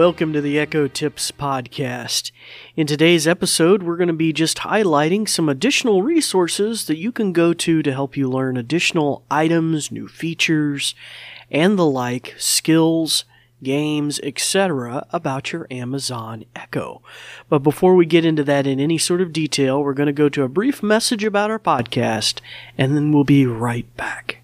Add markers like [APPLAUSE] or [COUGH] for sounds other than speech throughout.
welcome to the Echo Tips Podcast. In today's episode, we're going to be just highlighting some additional resources that you can go to to help you learn additional items, new features, and the like, skills, games, etc. about your Amazon Echo. But before we get into that in any sort of detail, we're going to go to a brief message about our podcast, and then we'll be right back.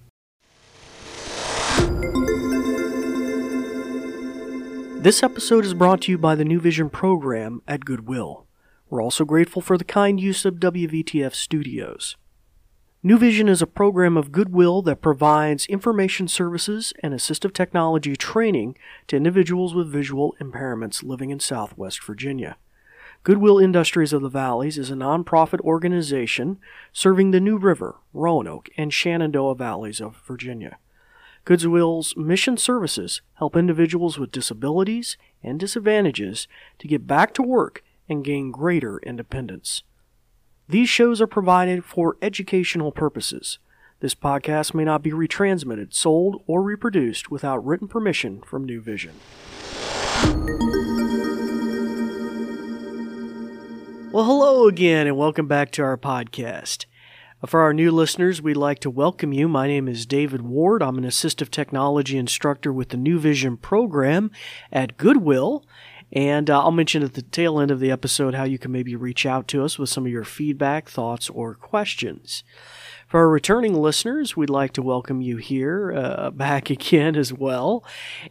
This episode is brought to you by the New Vision program at Goodwill. We're also grateful for the kind use of WVTF Studios. New Vision is a program of Goodwill that provides information services and assistive technology training to individuals with visual impairments living in Southwest Virginia. Goodwill Industries of the Valleys is a nonprofit organization serving the New River, Roanoke, and Shenandoah Valleys of Virginia. Goodwill's mission services help individuals with disabilities and disadvantages to get back to work and gain greater independence. These shows are provided for educational purposes. This podcast may not be retransmitted, sold, or reproduced without written permission from New Vision. Well, hello again, and welcome back to our podcast. For our new listeners, we'd like to welcome you. My name is David Ward. I'm an assistive technology instructor with the New Vision program at Goodwill. And uh, I'll mention at the tail end of the episode how you can maybe reach out to us with some of your feedback, thoughts, or questions. For our returning listeners, we'd like to welcome you here uh, back [LAUGHS] again as well.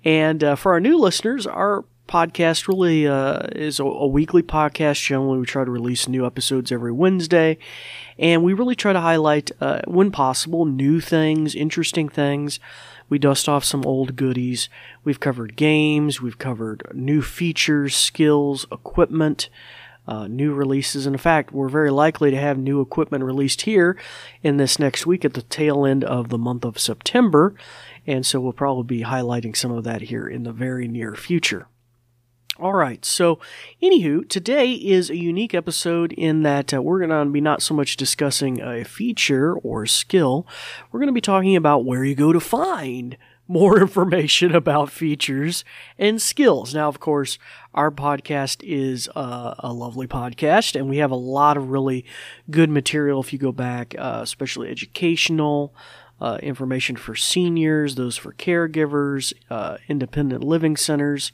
And uh, for our new listeners, our podcast really uh, is a, a, weekly podcast. Generally, we try to release new episodes every Wednesday, and we really try to highlight, uh, when possible, new things, interesting things. We dust off some old goodies. We've covered games, we've covered new features, skills, equipment. Uh, new releases. In fact, we're very likely to have new equipment released here in this next week at the tail end of the month of September. And so we'll probably be highlighting some of that here in the very near future. All right, so anywho, today is a unique episode in that uh, we're going to be not so much discussing a feature or skill, we're going to be talking about where you go to find [LAUGHS] more information about features and skills. Now, of course, our podcast is uh, a lovely podcast, and we have a lot of really good material if you go back, uh, especially educational. Uh, information for seniors, those for caregivers, uh, independent living centers,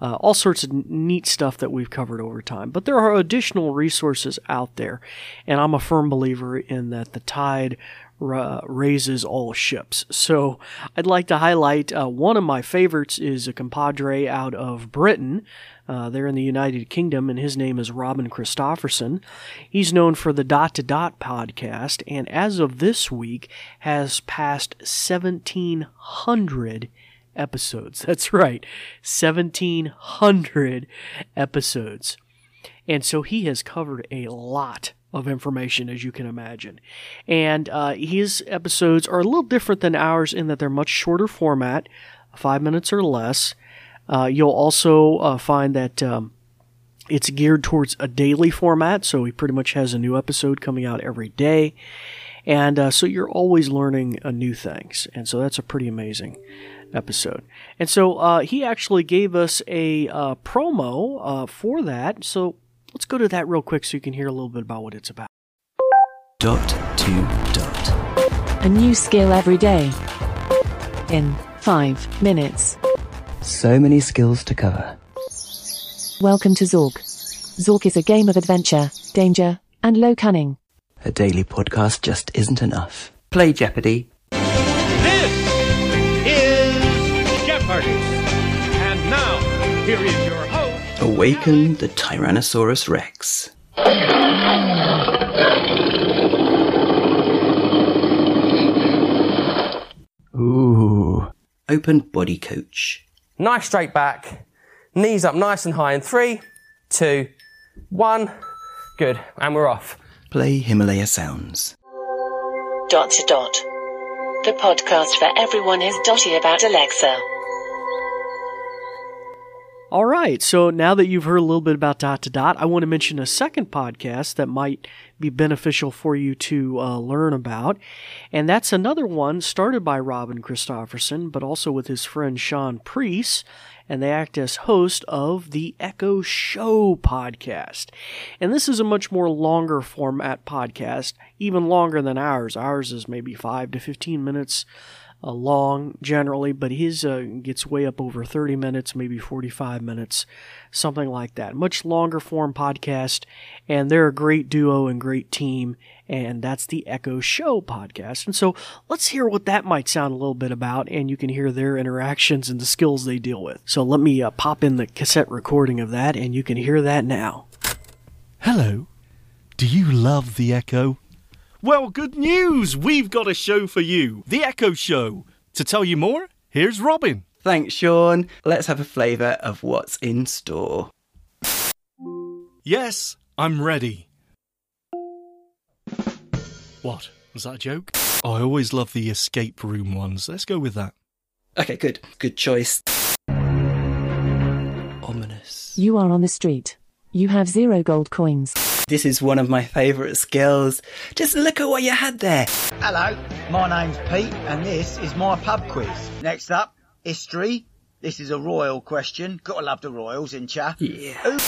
uh, all sorts of neat stuff that we've covered over time. But there are additional resources out there, and I'm a firm believer in that the tide raises all ships. So I'd like to highlight uh, one of my favorites is a compadre out of Britain. Uh, they're in the United Kingdom, and his name is Robin Christopherson. He's known for the Dot to Dot podcast, and as of this week, has passed 1,700 episodes. [LAUGHS] That's right, 1,700 episodes. And so he has covered a lot of information, as you can imagine. And uh, his episodes are a little different than ours in that they're much shorter format, five minutes or less. Uh, you'll also uh, find that um, it's geared towards a daily format, so he pretty much has a new episode coming out every day. And uh, so you're always learning uh, new things. And so that's a pretty amazing episode. And so uh, he actually gave us a uh, promo uh, for that. So let's go to that real quick so you can hear a little bit about what it's about. Dot to dot. A new skill every day. In five minutes. So many skills to cover. Welcome to Zork. Zork is a game of adventure, danger, and low cunning. A daily podcast just isn't enough. Play Jeopardy! Here is your host. Awaken the Tyrannosaurus Rex. Ooh. Open body coach. Nice straight back. Knees up nice and high in three, two, one. Good. And we're off. Play Himalaya Sounds. Dot to dot. The podcast for everyone who's dotty about Alexa. All right, so now that you've heard a little bit about Dot to Dot, I want to mention a second podcast that might be beneficial for you to uh, learn about. And that's another one started by Robin Christopherson, but also with his friend Sean Priest. And they act as host of the Echo Show podcast. And this is a much more longer format podcast, even longer than ours. Ours is maybe 5 to 15 minutes uh, long generally, but his uh, gets way up over 30 minutes, maybe 45 minutes, something like that. Much longer form podcast, and they're a great duo and great team, and that's the Echo Show podcast. And so let's hear what that might sound a little bit about, and you can hear their interactions and the skills they deal with. So let me uh, pop in the cassette recording of that, and you can hear that now. Hello. Do you love the Echo? Well, good news! We've got a show for you The Echo Show. To tell you more, here's Robin. Thanks, Sean. Let's have a flavour of what's in store. Yes, I'm ready. What? Was that a joke? Oh, I always love the escape room ones. Let's go with that. Okay, good. Good choice. Ominous. You are on the street. You have zero gold coins. This is one of my favourite skills. Just look at what you had there. Hello, my name's Pete, and this is my pub quiz. Next up, history. This is a royal question. Gotta love the royals, in cha. Yeah.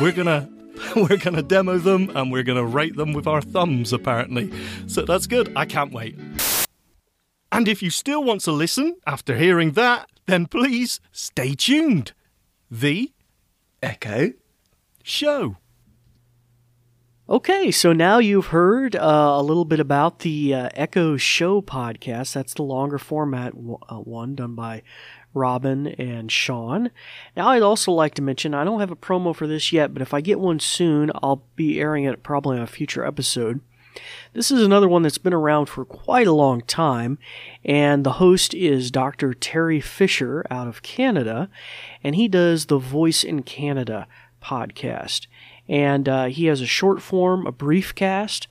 We're gonna [LAUGHS] we're gonna demo them and we're gonna rate them with our thumbs apparently. So that's good. I can't wait. And if you still want to listen after hearing that, then please stay tuned. The Echo. show. Okay, so now you've heard uh, a little bit about the uh, Echo Show podcast. That's the longer format w- uh, one done by Robin and Sean. Now, I'd also like to mention I don't have a promo for this yet, but if I get one soon, I'll be airing it probably on a future episode. This is another one that's been around for quite a long time, and the host is Dr. Teri Fisher out of Canada, and he does the Voice in Canada podcast. And uh, he has a short form, a brief cast,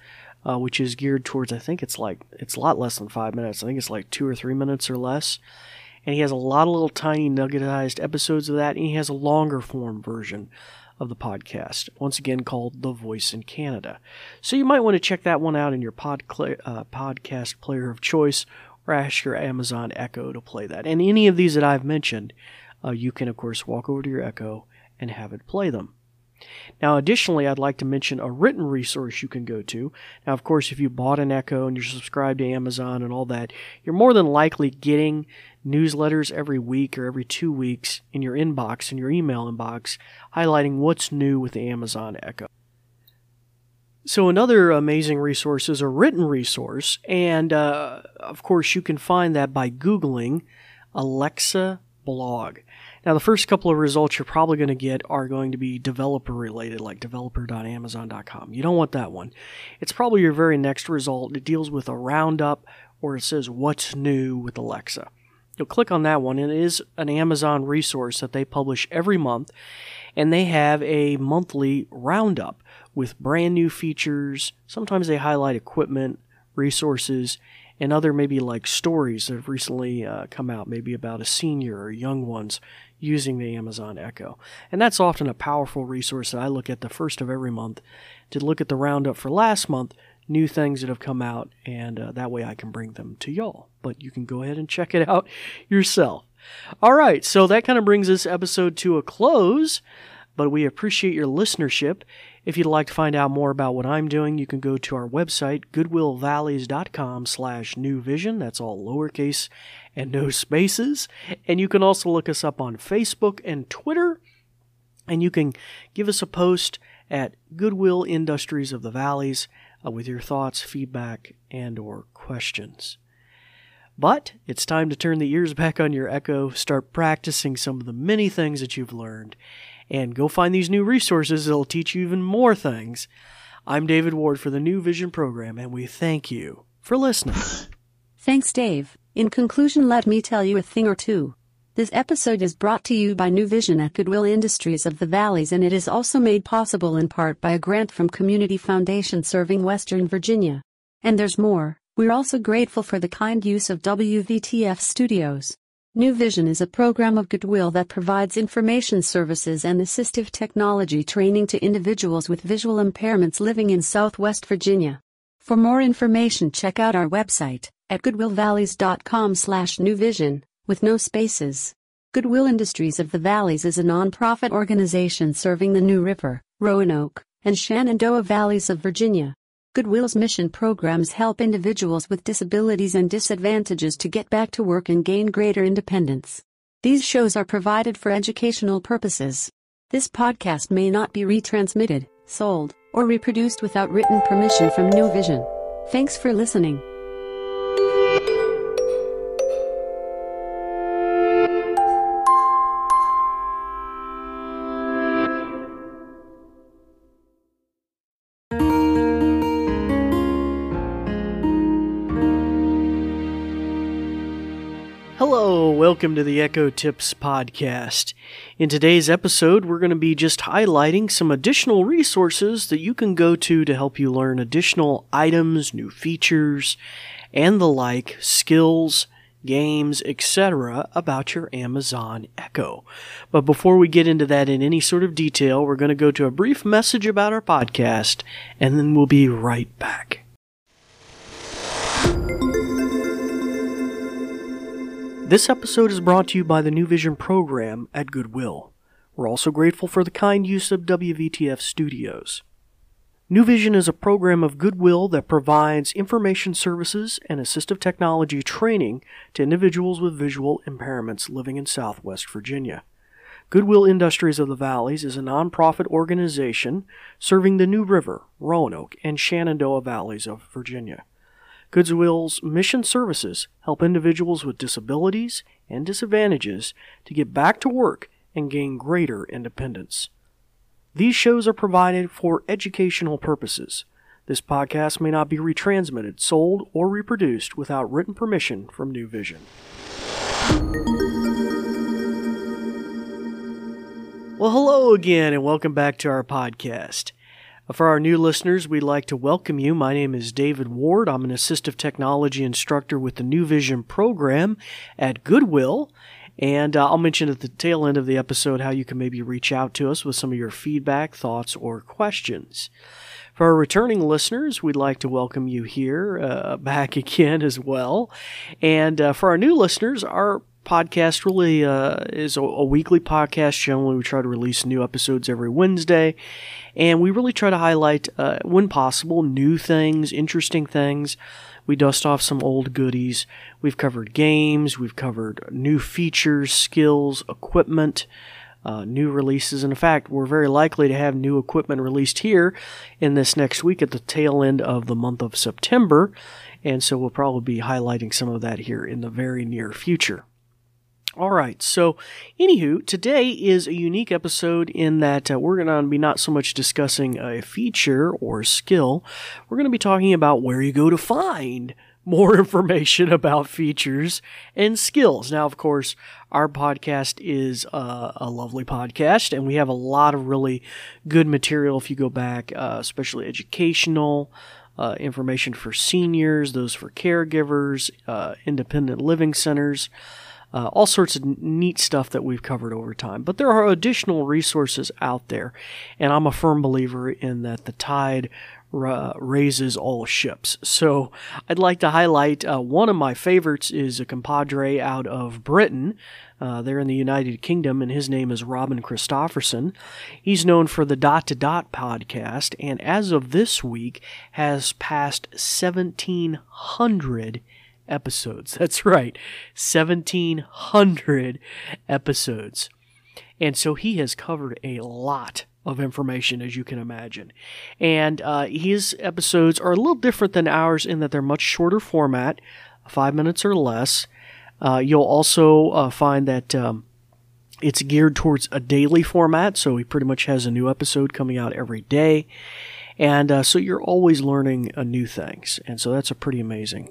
uh, which is geared towards, I think it's like, it's a lot less than five minutes. I think it's like two or three minutes or less. And he has a lot of little tiny nuggetized episodes of that, and he has a longer form version of the podcast, once again called The Voice in Canada. So you might want to check that one out in your pod cl- uh, podcast player of choice or ask your Amazon Echo to play that. And any of these that I've mentioned, uh, you can, of course, walk over to your Echo and have it play them. Now, additionally, I'd like to mention a written resource you can go to. Now, of course, if you bought an Echo and you're subscribed to Amazon and all that, you're more than likely getting newsletters every week or every two weeks in your inbox, in your email inbox, highlighting what's new with the Amazon Echo. So, another amazing resource is a written resource, and uh, of course, you can find that by Googling Alexa blog. Now, the first couple of results you're probably going to get are going to be developer related, like developer.amazon.com. You don't want that one. It's probably your very next result. It deals with a roundup or it says what's new with Alexa. You'll click on that one, and it is an Amazon resource that they publish every month, and they have a monthly roundup with brand new features. Sometimes they highlight equipment, resources, and other maybe like stories that have recently uh, come out, maybe about a senior or young ones using the Amazon Echo. And that's often a powerful resource that I look at the first of every month to look at the roundup for last month, new things that have come out, and uh, that way I can bring them to y'all. But you can go ahead and check it out yourself. All right, so that kind of brings this episode to a close, but we appreciate your listenership. If you'd like to find out more about what I'm doing, you can go to our website, goodwillvalleys.com slash new vision. That's all lowercase and no spaces. And you can also look us up on Facebook and Twitter. And you can give us a post at Goodwill Industries of the Valleys uh, with your thoughts, feedback, and or questions. But it's time to turn the ears back on your Echo, start practicing some of the many things that you've learned, and go find these new resources that'll teach you even more things. I'm David Ward for the New Vision program, and we thank you for listening. [LAUGHS] Thanks, Dave. In conclusion, let me tell you a thing or two. This episode is brought to you by New Vision at Goodwill Industries of the Valleys, and it is also made possible in part by a grant from Community Foundation serving Western Virginia. And there's more. We're also grateful for the kind use of WVTF Studios. New Vision is a program of Goodwill that provides information services and assistive technology training to individuals with visual impairments living in Southwest Virginia. For more information, check out our website at goodwillvalleys.com/newvision with no spaces. Goodwill Industries of the Valleys is a nonprofit organization serving the New River, Roanoke, and Shenandoah Valleys of Virginia. Goodwill's mission programs help individuals with disabilities and disadvantages to get back to work and gain greater independence. These shows are provided for educational purposes. This podcast may not be retransmitted, sold, or reproduced without written permission from New Vision. Thanks for listening. Welcome to the Echo Tips Podcast. In today's episode, we're going to be just highlighting some additional resources that you can go to to help you learn additional items, new features, and the like, skills, games, etc. about your Amazon Echo. But before we get into that in any sort of detail, we're going to go to a brief message about our podcast, and then we'll be right back. This episode is brought to you by the New Vision program at Goodwill. We're also grateful for the kind use of WVTF Studios. New Vision is a program of Goodwill that provides information services and assistive technology training to individuals with visual impairments living in Southwest Virginia. Goodwill Industries of the Valleys is a nonprofit organization serving the New River, Roanoke, and Shenandoah Valleys of Virginia. Goodwill's mission services help individuals with disabilities and disadvantages to get back to work and gain greater independence. These shows are provided for educational purposes. This podcast may not be retransmitted, sold, or reproduced without written permission from New Vision. Well, hello again, and welcome back to our podcast. For our new listeners, we'd like to welcome you. My name is David Ward. I'm an assistive technology instructor with the New Vision program at Goodwill. And uh, I'll mention at the tail end of the episode how you can maybe reach out to us with some of your feedback, thoughts, or questions. For our returning listeners, we'd like to welcome you here uh, back [LAUGHS] again as well. And uh, for our new listeners, our podcast really uh, is a, a, weekly podcast. Generally, we try to release new episodes every Wednesday, and we really try to highlight, uh, when possible, new things, interesting things. We dust off some old goodies. We've covered games, we've covered new features, skills, equipment. Uh, new releases. And in fact, we're very likely to have new equipment released here in this next week at the tail end of the month of September. And so we'll probably be highlighting some of that here in the very near future. All right, so anywho, today is a unique episode in that uh, we're going to be not so much discussing a feature or skill, we're going to be talking about where you go to find more [LAUGHS] information about features and skills. Now, of course, our podcast is uh, a lovely podcast, and we have a lot of really good material if you go back, uh, especially educational. Uh, information for seniors, those for caregivers, uh, independent living centers uh, all sorts of neat stuff that we've covered over time. But there are additional resources out there, and I'm a firm believer in that the tide raises all ships. So I'd like to highlight uh, one of my favorites is a compadre out of Britain. Uh, they're in the United Kingdom, and his name is Robin Christopherson. He's known for the Dot to Dot podcast, and as of this week, has passed 1,700 episodes. [LAUGHS] That's right, 1,700 episodes. And so he has covered a lot of information, as you can imagine. And uh, his episodes are a little different than ours in that they're much shorter format, five minutes or less. Uh, you'll also uh, find that um, it's geared towards a daily format, so he pretty much has a new episode coming out every day. And uh, so you're always learning uh, new things. And so that's a pretty amazing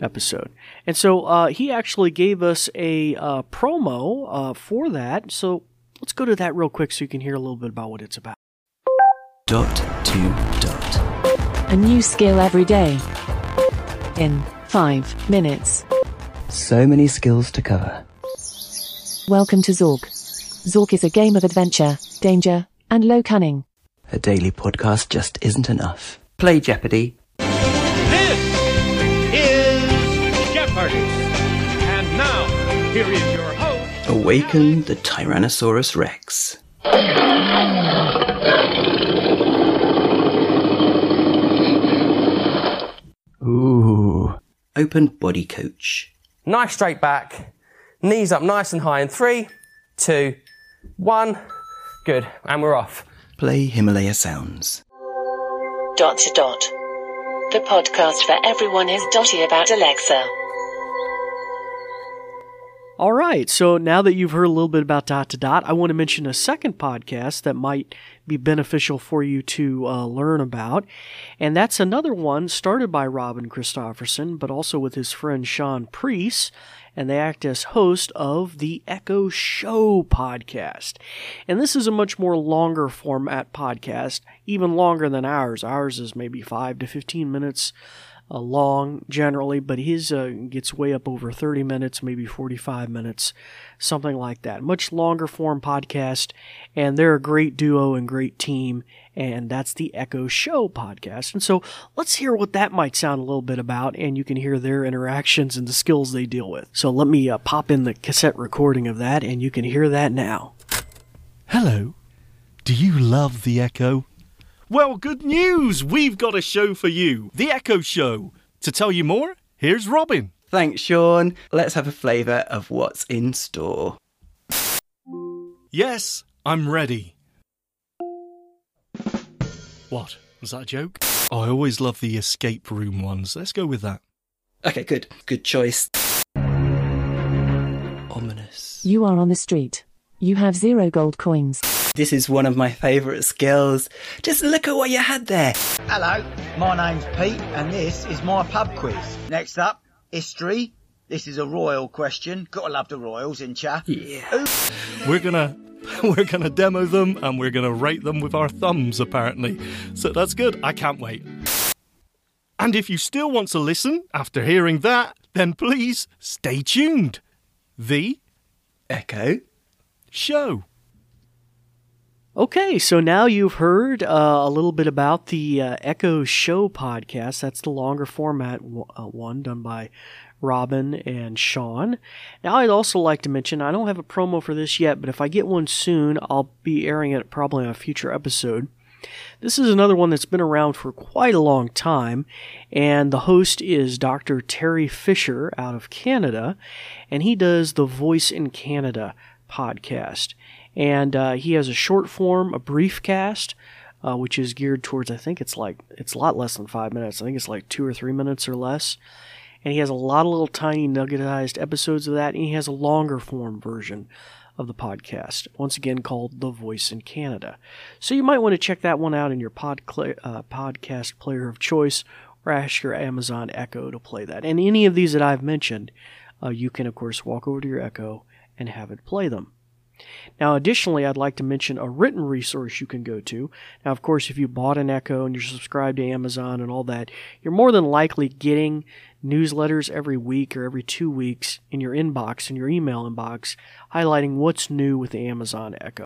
episode. And so uh, he actually gave us a uh, promo uh, for that. So let's go to that real quick so you can hear a little bit about what it's about. Dot to dot. A new skill every day. In five minutes. So many skills to cover. Welcome to Zork. Zork is a game of adventure, danger, and low cunning. A daily podcast just isn't enough. Play Jeopardy! And now, here is your host. Awaken the Tyrannosaurus Rex. Ooh. Open body coach. Nice straight back. Knees up nice and high in three, two, one. Good. And we're off. Play Himalaya Sounds. Dot to dot. The podcast for everyone is dotty about Alexa. All right, so now that you've heard a little bit about Dot to Dot, I want to mention a second podcast that might be beneficial for you to uh, learn about. And that's another one started by Robin Christopherson, but also with his friend Sean Priest. And they act as host of the Echo Show podcast. And this is a much more longer format podcast, even longer than ours. Ours is maybe 5 to 15 minutes uh, long generally, but his uh, gets way up over 30 minutes, maybe 45 minutes, something like that. Much longer form podcast, and they're a great duo and great team, and that's the Echo Show podcast. And so let's hear what that might sound a little bit about, and you can hear their interactions and the skills they deal with. So let me uh, pop in the cassette recording of that, and you can hear that now. Hello. Do you love the Echo? Well, good news! We've got a show for you The Echo Show. To tell you more, here's Robin. Thanks, Sean. Let's have a flavour of what's in store. Yes, I'm ready. What? Was that a joke? Oh, I always love the escape room ones. Let's go with that. Okay, good. Good choice. Ominous. You are on the street. You have zero gold coins. This is one of my favourite skills. Just look at what you had there. Hello, my name's Pete, and this is my pub quiz. Next up, history. This is a royal question. Gotta love the royals in chat. Yeah. We're gonna [LAUGHS] we're gonna demo them and we're gonna rate them with our thumbs apparently. So that's good. I can't wait. And if you still want to listen after hearing that, then please stay tuned. The Echo. show. Okay, so now you've heard uh, a little bit about the uh, Echo Show podcast. That's the longer format w- uh, one done by Robin and Sean. Now, I'd also like to mention I don't have a promo for this yet, but if I get one soon, I'll be airing it probably on a future episode. This is another one that's been around for quite a long time, and the host is Dr. Teri Fisher out of Canada, and he does the Voice in Canada podcast. And uh, he has a short form, a brief cast, uh, which is geared towards, I think it's like, it's a lot less than five minutes. I think it's like two or three minutes or less. And he has a lot of little tiny nuggetized episodes of that, and he has a longer form version of the podcast, once again called The Voice in Canada. So you might want to check that one out in your pod cl- uh, podcast player of choice or ask your Amazon Echo to play that. And any of these that I've mentioned, uh, you can, of course, walk over to your Echo and have it play them. Now, additionally, I'd like to mention a written resource you can go to. Now, of course, if you bought an Echo and you're subscribed to Amazon and all that, you're more than likely getting newsletters every week or every two weeks in your inbox, in your email inbox, highlighting what's new with the Amazon Echo.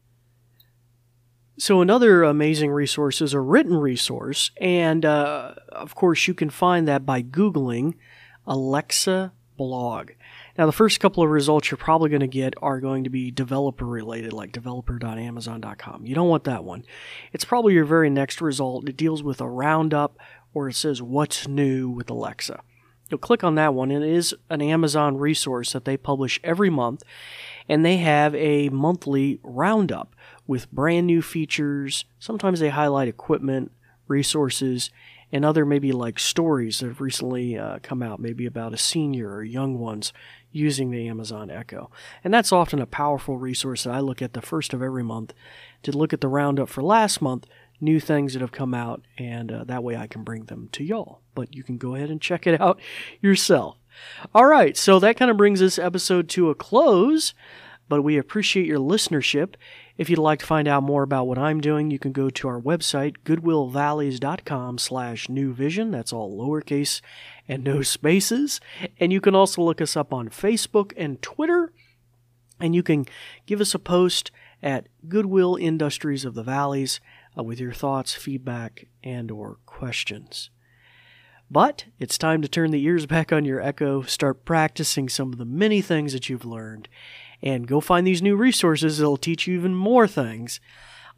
So, another amazing resource is a written resource, and uh, of course, you can find that by Googling Alexa blog. Now, the first couple of results you're probably going to get are going to be developer related, like developer.amazon.com. You don't want that one. It's probably your very next result. It deals with a roundup or it says what's new with Alexa. You'll click on that one, and it is an Amazon resource that they publish every month, and they have a monthly roundup with brand new features. Sometimes they highlight equipment, resources, and other maybe like stories that have recently uh, come out, maybe about a senior or young ones using the Amazon Echo. And that's often a powerful resource that I look at the first of every month to look at the roundup for last month, new things that have come out, and uh, that way I can bring them to y'all. But you can go ahead and check it [LAUGHS] out yourself. All right, so that kind of brings this episode to a close, but we appreciate your listenership. If you'd like to find out more about what I'm doing, you can go to our website, goodwillvalleys.com slash new vision. That's all lowercase and no spaces. And you can also look us up on Facebook and Twitter. And you can give us a post at Goodwill Industries of the Valleys uh, with your thoughts, feedback, and or questions. But it's time to turn the ears back on your Echo, start practicing some of the many things that you've learned, and go find these new resources that'll teach you even more things.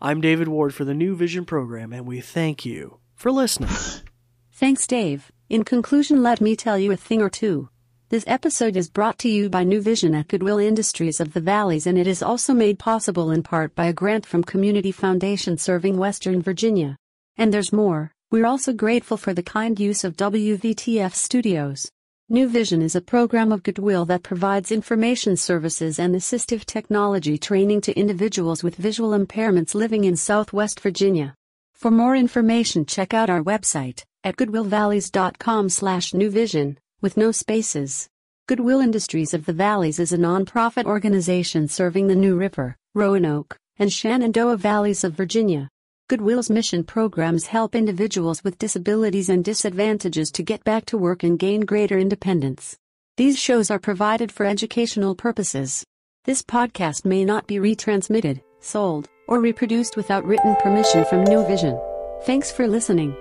I'm David Ward for the New Vision program, and we thank you for listening. [LAUGHS] Thanks, Dave. In conclusion, let me tell you a thing or two. This episode is brought to you by New Vision at Goodwill Industries of the Valleys, and it is also made possible in part by a grant from Community Foundation serving Western Virginia. And there's more. We're also grateful for the kind use of WVTF Studios. New Vision is a program of Goodwill that provides information services and assistive technology training to individuals with visual impairments living in Southwest Virginia. For more information, check out our website at goodwillvalleys.com/newvision with no spaces. Goodwill Industries of the Valleys is a nonprofit organization serving the New River, Roanoke, and Shenandoah Valleys of Virginia. Goodwill's mission programs help individuals with disabilities and disadvantages to get back to work and gain greater independence. These shows are provided for educational purposes. This podcast may not be retransmitted, sold, or reproduced without written permission from New Vision. Thanks for listening.